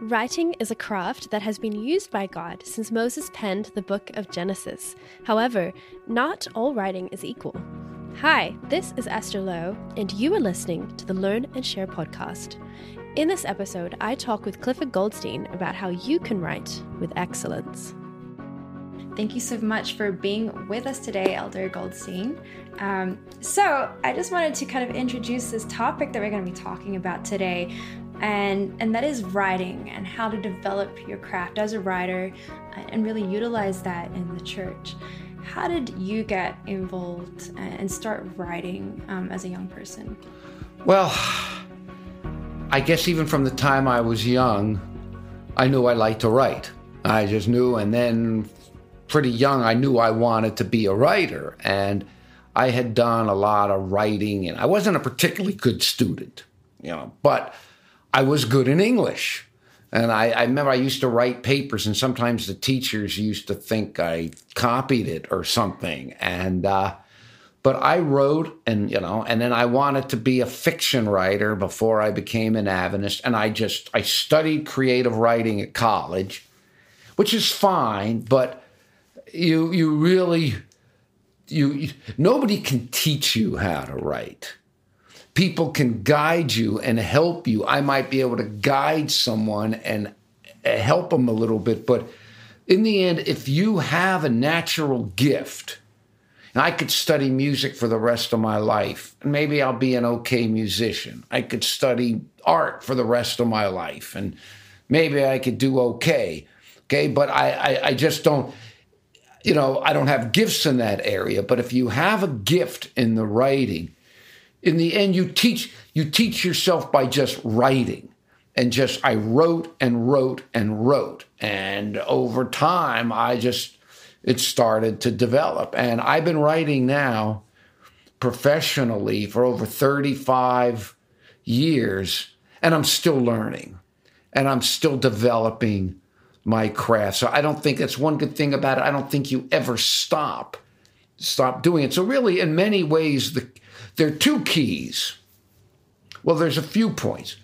Writing is a craft that has been used by God since Moses penned the book of Genesis. However, not all writing is equal. Hi, this is Esther Louw, and you are listening to the Learn and Share podcast. In this episode, I talk with Clifford Goldstein about how you can write with excellence. Thank you so much for being with us today, Elder Goldstein. Um, so, I just wanted to kind of introduce this topic that we're going to be talking about today, and and that is writing and how to develop your craft as a writer uh, and really utilize that in the church. How did you get involved and start writing um, as a young person? Well i guess even from the time i was young i knew i liked to write. I just knew and then pretty young i knew i wanted to be a writer and i had done a lot of writing and i wasn't a particularly good student you know but I was good in English. And I, I, remember I used to write papers, and sometimes the teachers used to think I copied it or something. And uh, but I wrote, and you know, and then I wanted to be a fiction writer before I became an Adventist. And I just I studied creative writing at college, which is fine, but you you really you nobody can teach you how to write people can guide you and help you. I might be able to guide someone and uh, help them a little bit, but in the end, if you have a natural gift, and I could study music for the rest of my life, and maybe I'll be an okay musician. I could study art for the rest of my life, and maybe I could do okay. Okay, but I, I, I just don't you know, I don't have gifts in that area, but if you have a gift in the writing, in the end you teach you teach yourself by just writing. And just I wrote and wrote and wrote. And over time I just it started to develop. And I've been writing now professionally for over 35 years and I'm still learning. And I'm still developing my craft. So I don't think that's one good thing about it. I don't think you ever stop stop doing it. So really in many ways the there are two keys. Well, there's a few points.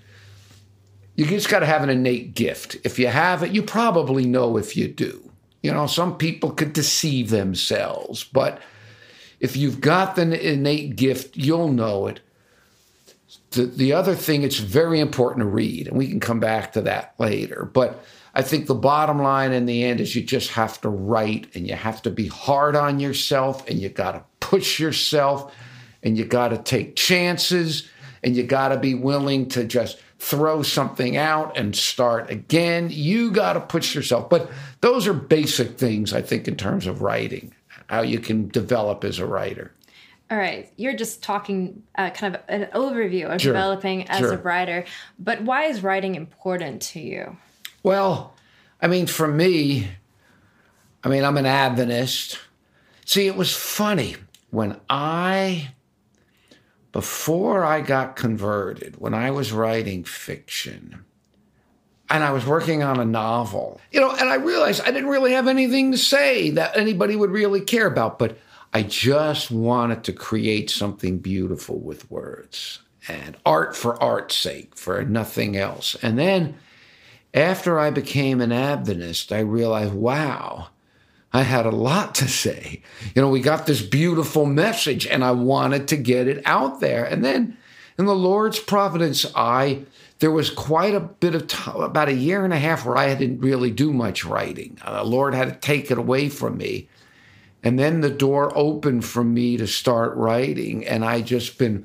You just got to have an innate gift. If you have it, you probably know if you do. You know, some people could deceive themselves, but if you've got the innate gift, you'll know it. The, the other thing, it's very important to read, and we can come back to that later. But I think the bottom line in the end is you just have to write and you have to be hard on yourself and you got to push yourself and you got to take chances and you got to be willing to just throw something out and start again. You got to push yourself. But those are basic things, I think, in terms of writing, how you can develop as a writer. All right, you're just talking uh, kind of an overview of sure. developing as sure. a writer, but why is writing important to you? Well, I mean, for me, I mean, I'm an Adventist. See, it was funny when I before I got converted, when I was writing fiction, and I was working on a novel, you know, and I realized I didn't really have anything to say that anybody would really care about, but I just wanted to create something beautiful with words and art for art's sake, for nothing else. And then after I became an Adventist, I realized, wow, I had a lot to say. You know, we got this beautiful message and I wanted to get it out there. And then in the Lord's providence, I there was quite a bit of time, about a year and a half where I didn't really do much writing. Uh, the Lord had to take it away from me. And then the door opened for me to start writing. And I just been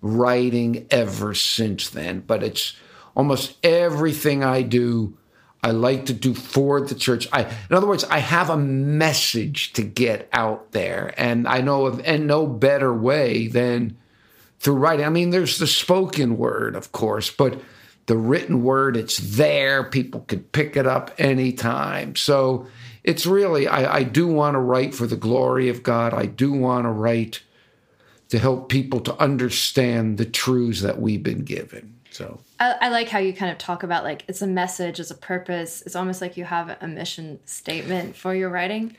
writing ever since then. But it's almost everything I do I like to do for the church. I, in other words, I have a message to get out there, and I know of and no better way than through writing. I mean, there's the spoken word, of course, but the written word, it's there. People could pick it up anytime. So it's really, I, I do want to write for the glory of God. I do want to write to help people to understand the truths that we've been given. So I, I, like how you kind of talk about like it's a message, it's a purpose. It's almost like you have a mission statement for your writing.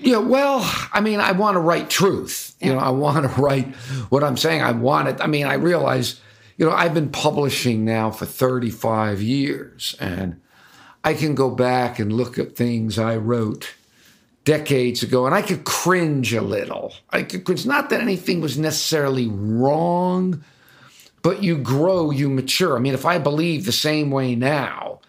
Yeah, well, I mean, I want to write truth. Yeah. You know, I want to write what I'm saying. I want it. I mean, I realize, you know, I've been publishing now for 35 years, and I can go back and look at things I wrote decades ago, and I could cringe a little. I could, it's not that anything was necessarily wrong, but you grow, you mature. I mean, if I believe the same way now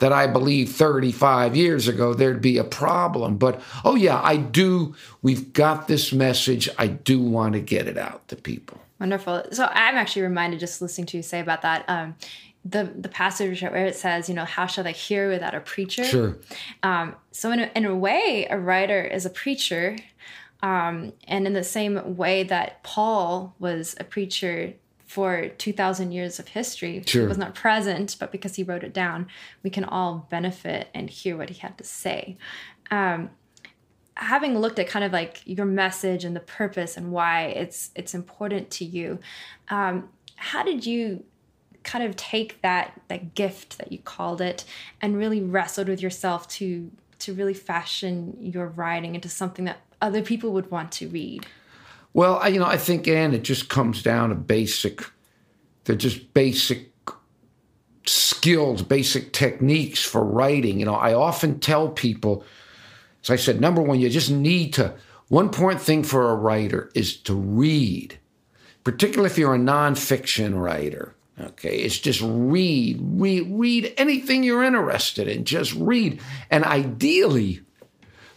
that I believed 35 years ago, there'd be a problem. But oh, yeah, I do. We've got this message. I do want to get it out to people. Wonderful. So I'm actually reminded just listening to you say about that. Um, the the passage where it says, you know, how shall they hear without a preacher? Sure. Um, so in a, in a way, a writer is a preacher, um, and in the same way that Paul was a preacher for 2,000 years of history, sure. he was not present, but because he wrote it down, we can all benefit and hear what he had to say. Um, having looked at kind of like your message and the purpose and why it's it's important to you um, how did you kind of take that that gift that you called it and really wrestled with yourself to to really fashion your writing into something that other people would want to read well I, you know i think and it just comes down to basic they're just basic skills basic techniques for writing you know i often tell people so I said, number one, you just need to, one important thing for a writer is to read, particularly if you're a nonfiction writer. Okay, it's just read, read, read anything you're interested in. Just read. And ideally,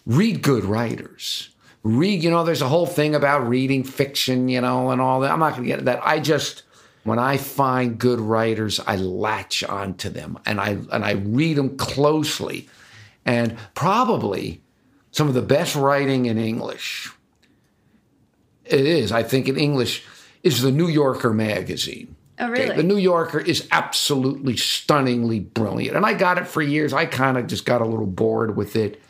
read good writers. Read, you know, there's a whole thing about reading fiction, you know, and all that. I'm not going to get into that. I just, when I find good writers, I latch onto them and I and I read them closely. And probably some of the best writing in English. It is, I think, in English, is the New Yorker magazine. Oh, really? Okay? The New Yorker is absolutely stunningly brilliant. And I got it for years. I kind of just got a little bored with it.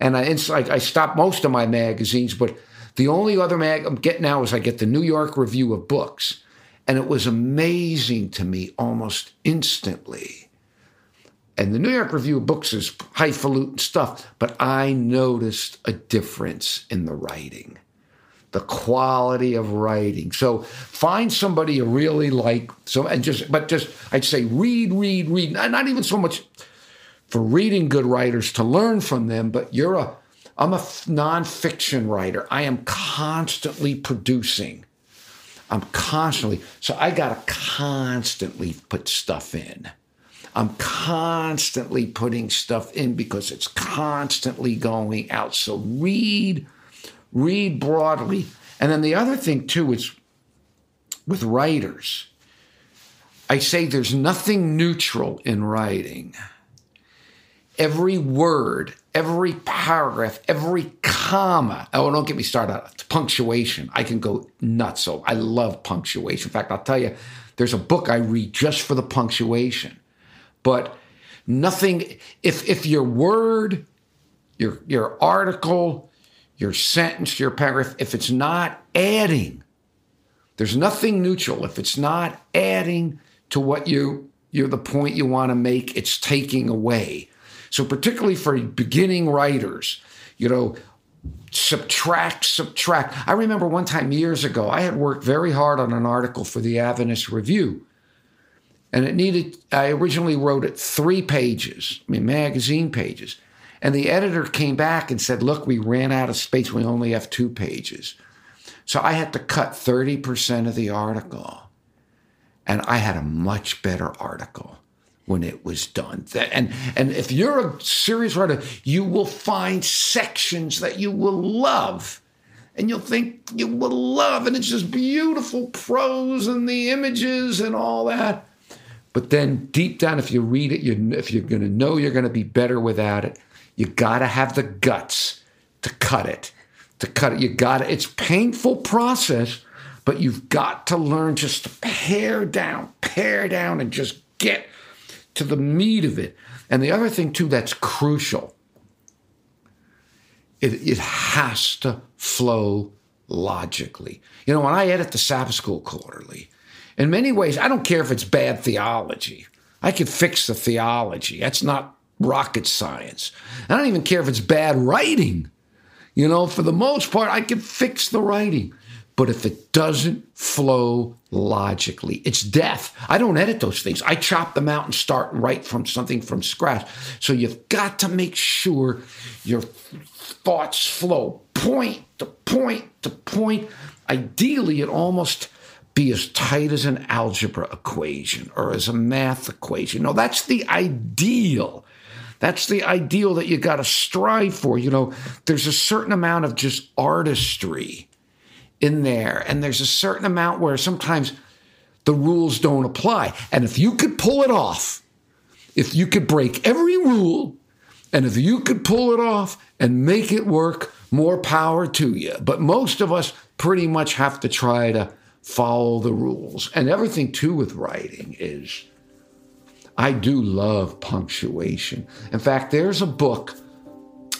And I, I stopped most of my magazines, but the only other mag I'm getting now is I get the New York Review of Books. And it was amazing to me almost instantly and the New York Review of Books is highfalutin stuff, but I noticed a difference in the writing, the quality of writing. So find somebody you really like. So and just, but just I'd say read, read, read. Not even so much for reading good writers to learn from them, but you're a I'm a nonfiction writer. I am constantly producing. I'm constantly so I gotta constantly put stuff in. I'm constantly putting stuff in because it's constantly going out. So read, read broadly. And then the other thing, too, is with writers, I say there's nothing neutral in writing. Every word, every paragraph, every comma. Oh, don't get me started on punctuation. I can go nuts. So I love punctuation. In fact, I'll tell you, there's a book I read just for the punctuation but nothing if if your word your your article your sentence your paragraph if it's not adding there's nothing neutral if it's not adding to what you you're the point you want to make it's taking away so particularly for beginning writers you know subtract subtract i remember one time years ago i had worked very hard on an article for the adventist review and it needed, I originally wrote it three pages, I mean, magazine pages. And the editor came back and said, Look, we ran out of space. We only have two pages. So I had to cut 30% of the article. And I had a much better article when it was done. And, and if you're a serious writer, you will find sections that you will love. And you'll think you will love. And it's just beautiful prose and the images and all that. But then deep down, if you read it, you, if you're going to know you're going to be better without it, you got to have the guts to cut it. To cut it, you got to. It's painful process, but you've got to learn just to pare down, pare down, and just get to the meat of it. And the other thing too that's crucial, it, it has to flow logically. You know, when I edit the Sabbath School Quarterly, in many ways, I don't care if it's bad theology. I can fix the theology. That's not rocket science. I don't even care if it's bad writing. You know, for the most part, I can fix the writing. But if it doesn't flow logically, it's death. I don't edit those things. I chop them out and start and write from something from scratch. So you've got to make sure your thoughts flow point to point to point. Ideally, it almost be as tight as an algebra equation or as a math equation. No, that's the ideal. That's the ideal that you got to strive for. You know, there's a certain amount of just artistry in there, and there's a certain amount where sometimes the rules don't apply. And if you could pull it off, if you could break every rule, and if you could pull it off and make it work, more power to you. But most of us pretty much have to try to follow the rules. And everything too with writing is I do love punctuation. In fact, there's a book,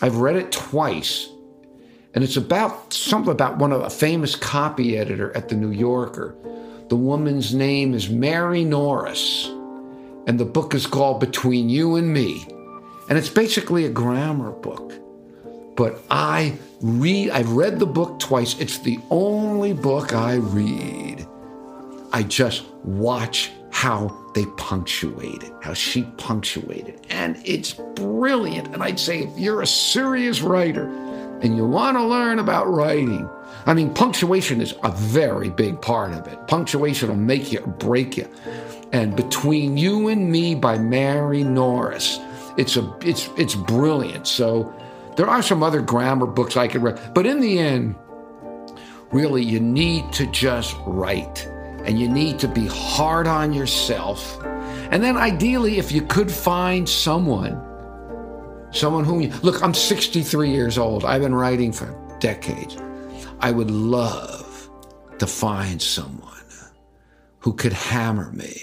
I've read it twice, and it's about something about one of a famous copy editor at the New Yorker. The woman's name is Mary Norris, and the book is called Between You and Me. And it's basically a grammar book. But I read, I've read the book twice. It's the only book I read. I just watch how they punctuated, how she punctuated. And it's brilliant. And I'd say if you're a serious writer and you want to learn about writing, I mean, punctuation is a very big part of it. Punctuation will make you or break you. And Between You and Me by Mary Norris, it's a it's it's brilliant. So there are some other grammar books I could read, but in the end, really, you need to just write and you need to be hard on yourself. And then, ideally, if you could find someone, someone you look, I'm 63 years old, I've been writing for decades. I would love to find someone who could hammer me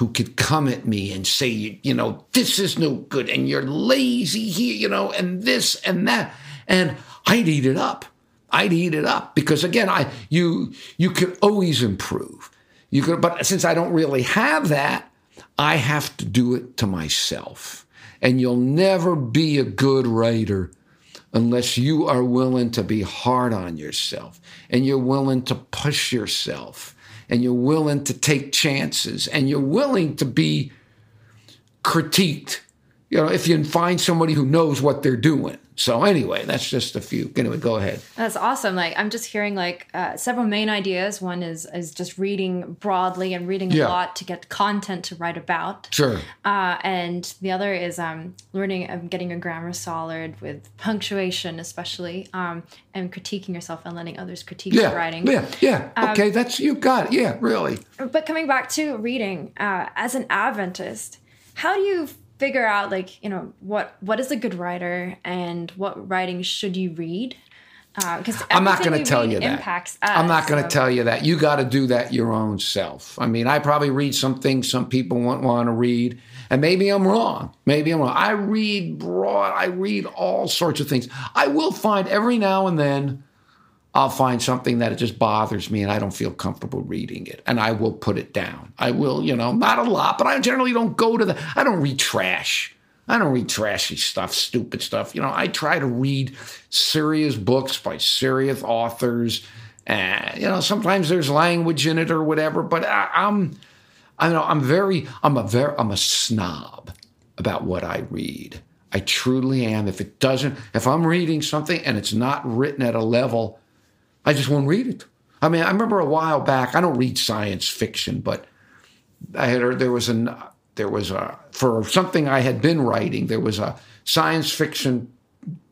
who could come at me and say, you know, this is no good and you're lazy here, you know, and this and that. And I'd eat it up. I'd eat it up because again, I you you could always improve. You could, but since I don't really have that, I have to do it to myself. And you'll never be a good writer unless you are willing to be hard on yourself and you're willing to push yourself and you're willing to take chances and you're willing to be critiqued. You know, if you find somebody who knows what they're doing. So anyway, that's just a few. Anyway, go ahead. That's awesome. Like I'm just hearing like uh, several main ideas. One is is just reading broadly and reading yeah. a lot to get content to write about. Sure. Uh, and the other is um, learning, um, getting your grammar solid with punctuation, especially, um, and critiquing yourself and letting others critique yeah. your writing. Yeah. Yeah. Um, okay, that's you got it. Yeah, really. But coming back to reading, uh, as an Adventist, how do you figure out like you know what what is a good writer and what writing should you read because uh, I'm not going to tell you that. Us, I'm not going to so. tell you that. You got to do that your own self. I mean, I probably read some things some people won't want to read, and maybe I'm wrong. Maybe I'm wrong. I read broad. I read all sorts of things. I will find every now and then I'll find something that it just bothers me and I don't feel comfortable reading it. And I will put it down. I will, you know, not a lot, but I generally don't go to the, I don't read trash. I don't read trashy stuff, stupid stuff. You know, I try to read serious books by serious authors. And, you know, sometimes there's language in it or whatever, but I, I'm, I know I'm very, I'm a very, I'm a snob about what I read. I truly am. If it doesn't, if I'm reading something and it's not written at a level I just won't read it. I mean, I remember a while back. I don't read science fiction, but I had heard there was an there was a for something I had been writing. There was a science fiction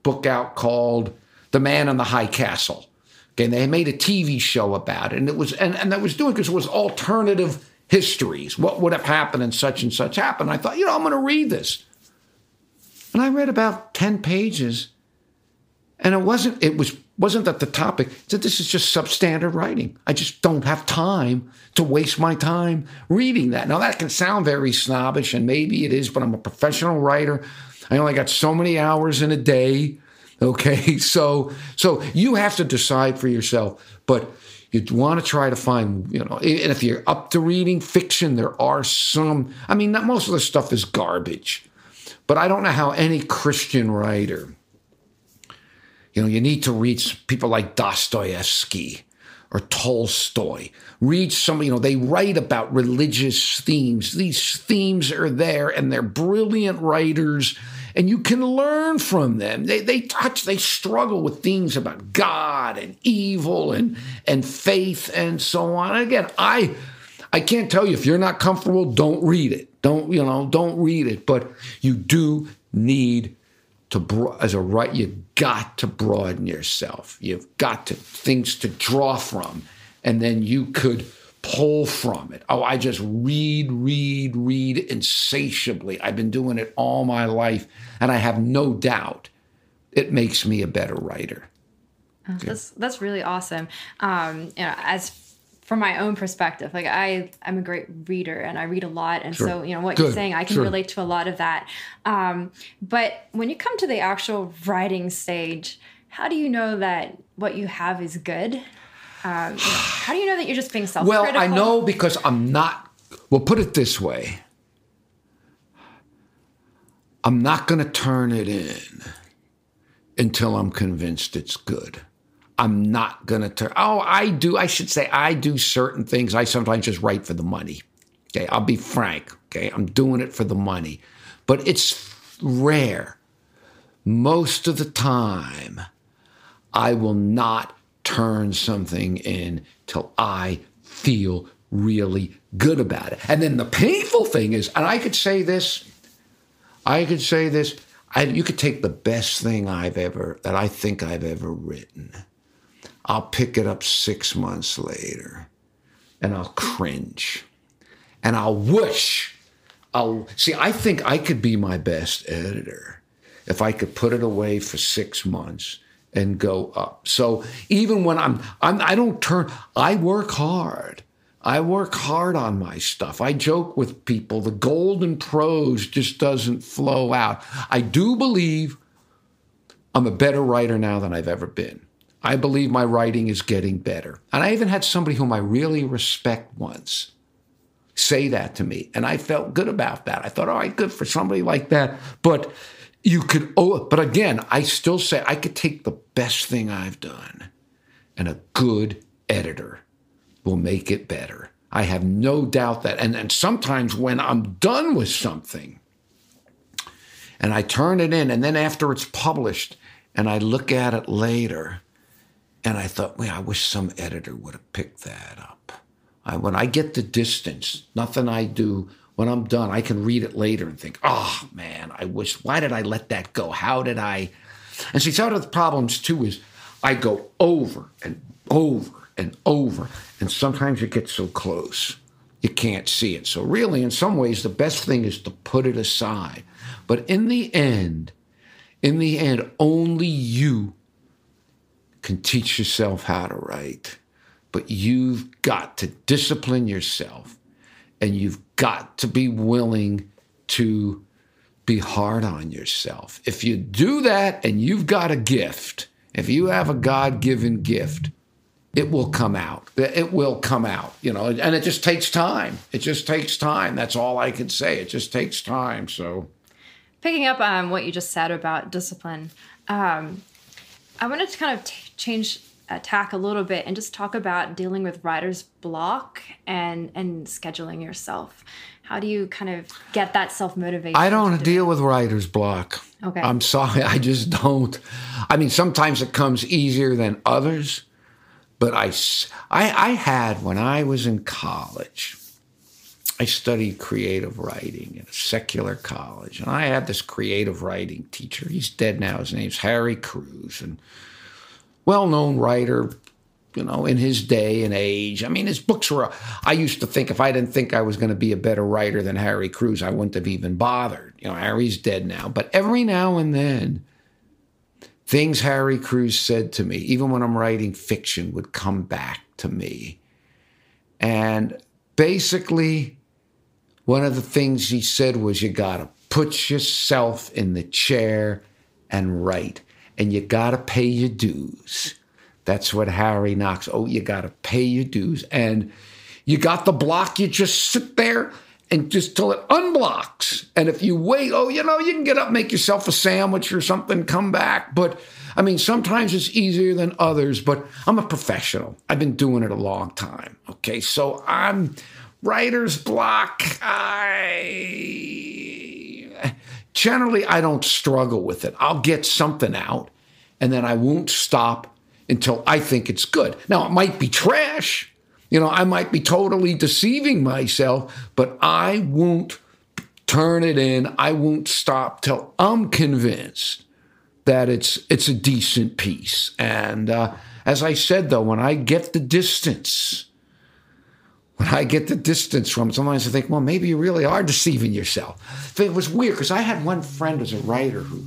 book out called "The Man in the High Castle." Okay, and they made a TV show about it, and it was and and that was doing because it was alternative histories. What would have happened and such and such happened? I thought, you know, I'm going to read this, and I read about ten pages, and it wasn't. It was wasn't that the topic. Said this is just substandard writing. I just don't have time to waste my time reading that. Now that can sound very snobbish, and maybe it is, but I'm a professional writer. I only got so many hours in a day. Okay, so so you have to decide for yourself. But you want to try to find, you know, and if you're up to reading fiction, there are some. I mean, not most of the stuff is garbage, but I don't know how any Christian writer you know, you need to read people like Dostoevsky, or Tolstoy. Read some, you know, they write about religious themes. These themes are there and they're brilliant writers and you can learn from them. They, they touch, they struggle with themes about God and evil and, and faith and so on. And again, I, I can't tell you if you're not comfortable, don't read it. Don't, you know, don't read it. But you do need to, as a right, you've got to broaden yourself. You've got to things to draw from, and then you could pull from it. Oh, I just read, read, read insatiably. I've been doing it all my life, and I have no doubt it makes me a better writer. Oh, that's that's really awesome. Um, you know, as from my own perspective like i i'm a great reader and i read a lot and sure. so you know what Good. you're saying i can sure. relate to a lot of that um, but when you come to the actual writing stage how do you know that what you have is good um, you know, how do you know that you're just being self-critical well i know because i'm not well put it this way i'm not going to turn it in until i'm convinced it's good I'm not going to turn. Oh, I do. I should say I do certain things. I sometimes just write for the money. Okay, I'll be frank. Okay, I'm doing it for the money, but it's rare. Most of the time, I will not turn something in till I feel really good about it. And then the painful thing is, and I could say this, I could say this. I, you could take the best thing I've ever that I think I've ever written I'll pick it up six months later and I'll cringe and I'll wish. I'll see, I think I could be my best editor if I could put it away for six months and go up. So even when I'm, I'm I don't turn, I work hard. I work hard on my stuff. I joke with people. The golden prose just doesn't flow out. I do believe I'm a better writer now than I've ever been. I believe my writing is getting better. And I even had somebody whom I really respect once say that to me. And I felt good about that. I thought, all right, good for somebody like that. But you could, oh, but again, I still say I could take the best thing I've done and a good editor will make it better. I have no doubt that. And, and sometimes when I'm done with something and I turn it in, and then after it's published and I look at it later, and I thought, well, I wish some editor would have picked that up. I, when I get the distance, nothing I do, when I'm done, I can read it later and think, oh man, I wish, why did I let that go? How did I? And see, some of the problems too is I go over and over and over, and sometimes it gets so close you can't see it. So, really, in some ways, the best thing is to put it aside. But in the end, in the end, only you can teach yourself how to write, but you've got to discipline yourself and you've got to be willing to be hard on yourself. If you do that and you've got a gift, if you have a God given gift, it will come out. It will come out, you know, and it just takes time. It just takes time. That's all I can say. It just takes time. So, picking up on what you just said about discipline, um, I wanted to kind of t- change uh, attack a little bit and just talk about dealing with writer's block and and scheduling yourself. How do you kind of get that self motivation? I don't deal it? with writer's block. Okay. I'm sorry, I just don't. I mean, sometimes it comes easier than others, but I, I, I had when I was in college. I studied creative writing at a secular college, and I had this creative writing teacher. He's dead now. His name's Harry Crews, and well-known writer, you know, in his day and age. I mean, his books were. I used to think if I didn't think I was going to be a better writer than Harry Crews, I wouldn't have even bothered. You know, Harry's dead now, but every now and then, things Harry Crews said to me, even when I'm writing fiction, would come back to me, and basically one of the things he said was you got to put yourself in the chair and write, and you got to pay your dues. That's what Harry Knox. Oh, you got to pay your dues, and you got the block. You just sit there and just till it unblocks. And if you wait, oh, you know, you can get up, make yourself a sandwich or something, come back. But I mean, sometimes it's easier than others, but I'm a professional. I've been doing it a long time. Okay. So I'm writer's block. I generally I don't struggle with it. I'll get something out and then I won't stop until I think it's good. Now it might be trash. You know, I might be totally deceiving myself, but I won't turn it in. I won't stop till I'm convinced that it's it's a decent piece. And uh, as I said, though, when I get the distance, when I get the distance from it, sometimes I think, well, maybe you really are deceiving yourself. It was weird because I had one friend as a writer who,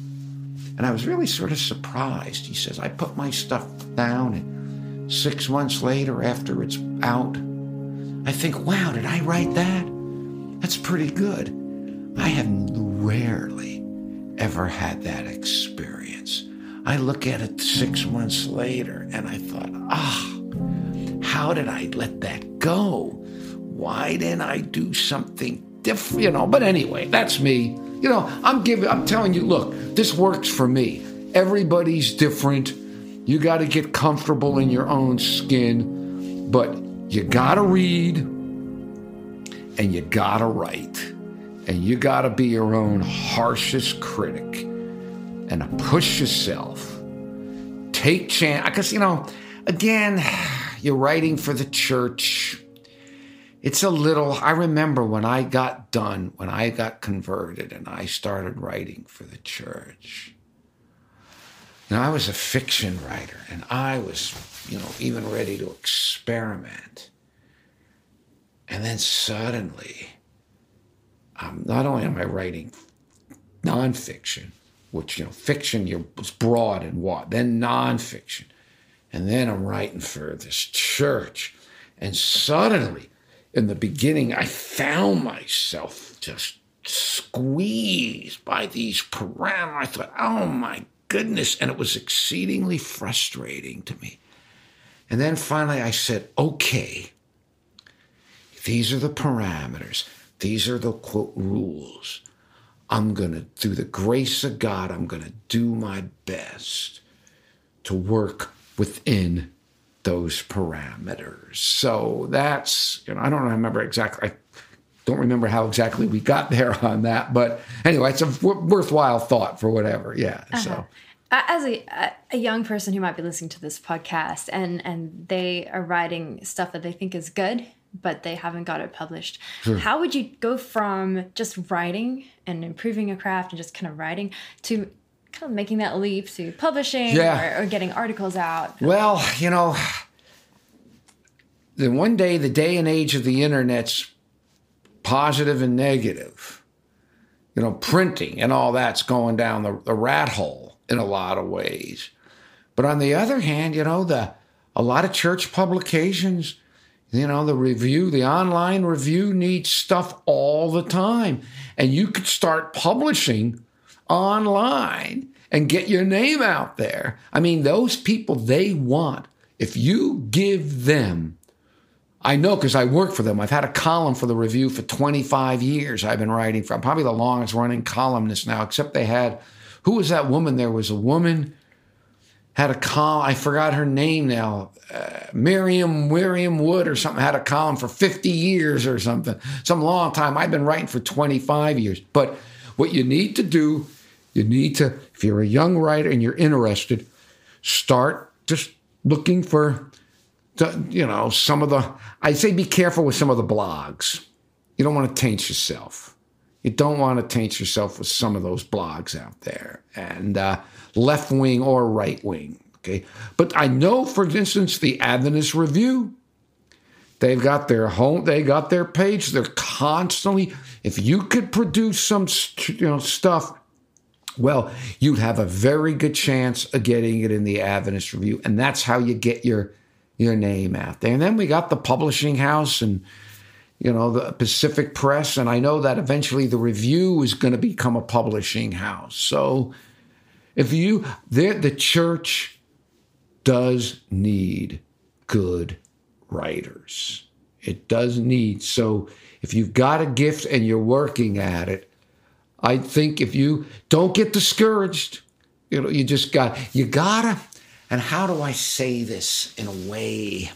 and I was really sort of surprised. He says, I put my stuff down and six months later after it's out, I think, wow, did I write that? That's pretty good. I have rarely ever had that experience. I look at it six months later and I thought, ah, how did I let that go? Why didn't I do something different? You know, but anyway, that's me. You know, I'm giving, I'm telling you, look, this works for me. Everybody's different. You got to get comfortable in your own skin, but you got to read and you got to write. And you got to be your own harshest critic and push yourself. Take chance. Because, you know, again, you're writing for the church. It's a little, I remember when I got done, when I got converted and I started writing for the church now, I was a fiction writer, and I was, you know, even ready to experiment. And then suddenly, um, not only am I writing nonfiction, which, you know, fiction you're, it's broad and what, then nonfiction. And then I'm writing for this church. And suddenly, in the beginning, I found myself just squeezed by these parameters. I thought, oh my goodness. And it was exceedingly frustrating to me. And then finally I said, okay, these are the parameters, these are the quote rules. I'm going to, through the grace of God, I'm going to do my best to work within those parameters. So that's, you know, I don't remember exactly, I don't remember how exactly we got there on that, but anyway, it's a w- worthwhile thought for whatever. Yeah. Uh-huh. So as a, a young person who might be listening to this podcast and and they are writing stuff that they think is good but they haven't got it published sure. how would you go from just writing and improving a craft and just kind of writing to making that leap to publishing yeah. or, or getting articles out well you know the one day the day and age of the internet's positive and negative you know printing and all that's going down the, the rat hole in a lot of ways. But on the other hand, you know, the a lot of church publications, you know, the review, the online review needs stuff all the time. And you could start publishing online and get your name out there. I mean, those people they want, if you give them I know because I work for them. I've had a column for the review for 25 years. I've been writing for. I'm probably the longest running columnist now, except they had who was that woman? There was a woman had a column. I forgot her name now. Uh, Miriam Miriam Wood or something had a column for 50 years or something. Some long time. I've been writing for 25 years. But what you need to do, you need to, if you're a young writer and you're interested, start just looking for, you know, some of the. I say be careful with some of the blogs. You don't want to taint yourself you don't want to taint yourself with some of those blogs out there, and uh, left wing or right wing. Okay, but I know, for instance, the Adventist Review. They've got their home. They got their page. They're constantly. If you could produce some, you know, stuff, well, you'd have a very good chance of getting it in the Adventist Review, and that's how you get your your name out there. And then we got the publishing house and you know, the Pacific Press, and I know that eventually the Review is going to become a publishing house. So, if you, the church does need good writers. It does need. So if you've got a gift and you're working at it, I think if you don't get discouraged, you know, you just got, you gotta, and how do I say this in a way?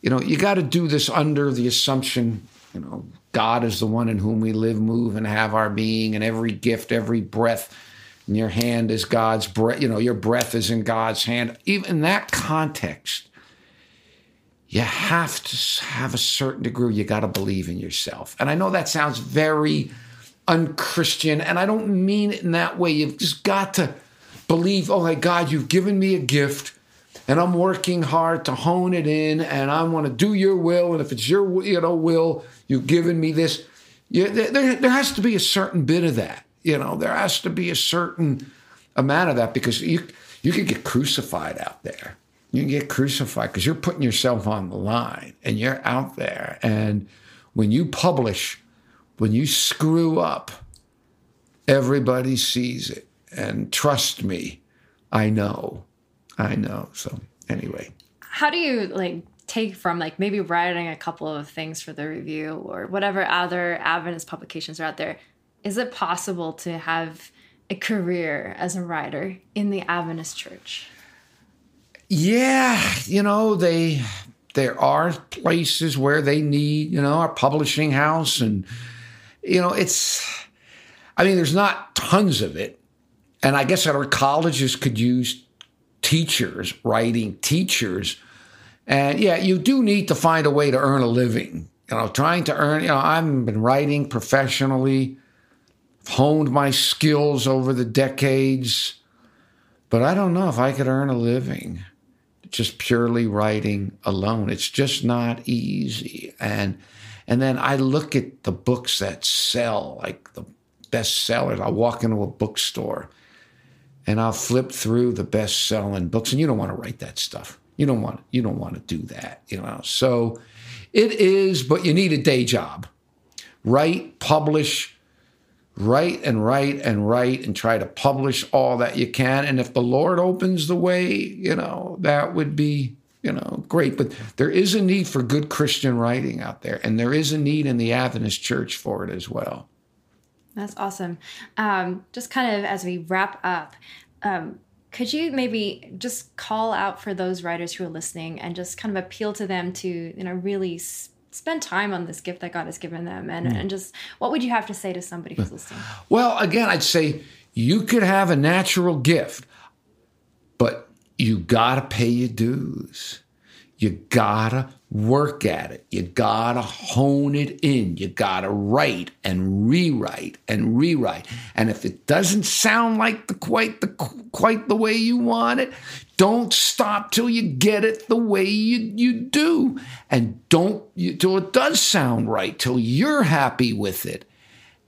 You know, you got to do this under the assumption, you know, God is the one in whom we live, move, and have our being, and every gift, every breath in your hand is God's breath. You know, your breath is in God's hand. Even in that context, you have to have a certain degree. You got to believe in yourself. And I know that sounds very unchristian, and I don't mean it in that way. You've just got to believe, oh my God, you've given me a gift and I'm working hard to hone it in and I want to do your will. And if it's your you know will, you've given me this. There, there has to be a certain bit of that. You know, there has to be a certain amount of that because you you could get crucified out there. You can get crucified because you're putting yourself on the line and you're out there. And when you publish, when you screw up, everybody sees it. And trust me, I know. I know. So anyway. How do you like take from like maybe writing a couple of things for the review or whatever other Adventist publications are out there? Is it possible to have a career as a writer in the Adventist church? Yeah, you know, they there are places where they need, you know, a publishing house and you know, it's I mean, there's not tons of it. And I guess our colleges could use teachers, writing teachers. And yeah, you do need to find a way to earn a living. You know, trying to earn, you know, I've been writing professionally, honed my skills over the decades, but I don't know if I could earn a living just purely writing alone. It's just not easy. And and then I look at the books that sell, like the best sellers. I walk into a bookstore and I'll flip through the best selling books. And you don't want to write that stuff. You don't want you don't want to do that, you know. So it is, but you need a day job. Write, publish, write and write and write and try to publish all that you can. And if the Lord opens the way, you know, that would be, you know, great. But there is a need for good Christian writing out there, and there is a need in the Adventist church for it as well. That's awesome. Um, just kind of as we wrap up, um, could you maybe just call out for those writers who are listening and just kind of appeal to them to, you know, really s- spend time on this gift that God has given them? And, mm. and just what would you have to say to somebody who's listening? Well, again, I'd say you could have a natural gift, but you got to pay your dues. You gotta work at it. You gotta hone it in. You gotta write and rewrite and rewrite. And if it doesn't sound like the quite the quite the way you want it, don't stop till you get it the way you, you do. And don't you, till it does sound right, till you're happy with it.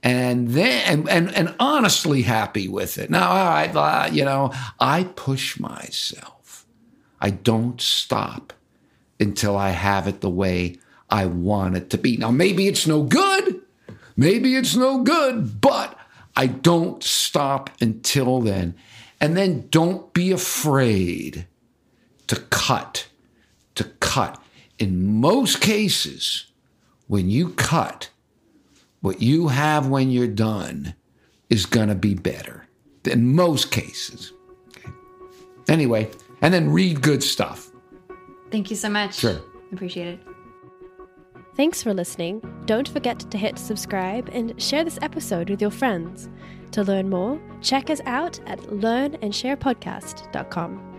And then and, and, and honestly happy with it. Now, I, you know, I push myself. I don't stop until I have it the way I want it to be. Now, maybe it's no good. Maybe it's no good, but I don't stop until then. And then don't be afraid to cut, to cut. In most cases, when you cut, what you have when you're done is going to be better. In most cases. Okay. Anyway, and then read good stuff. Thank you so much. Sure. Appreciate it. Thanks for listening. Don't forget to hit subscribe and share this episode with your friends. To learn more, check us out at learnandsharepodcast.com.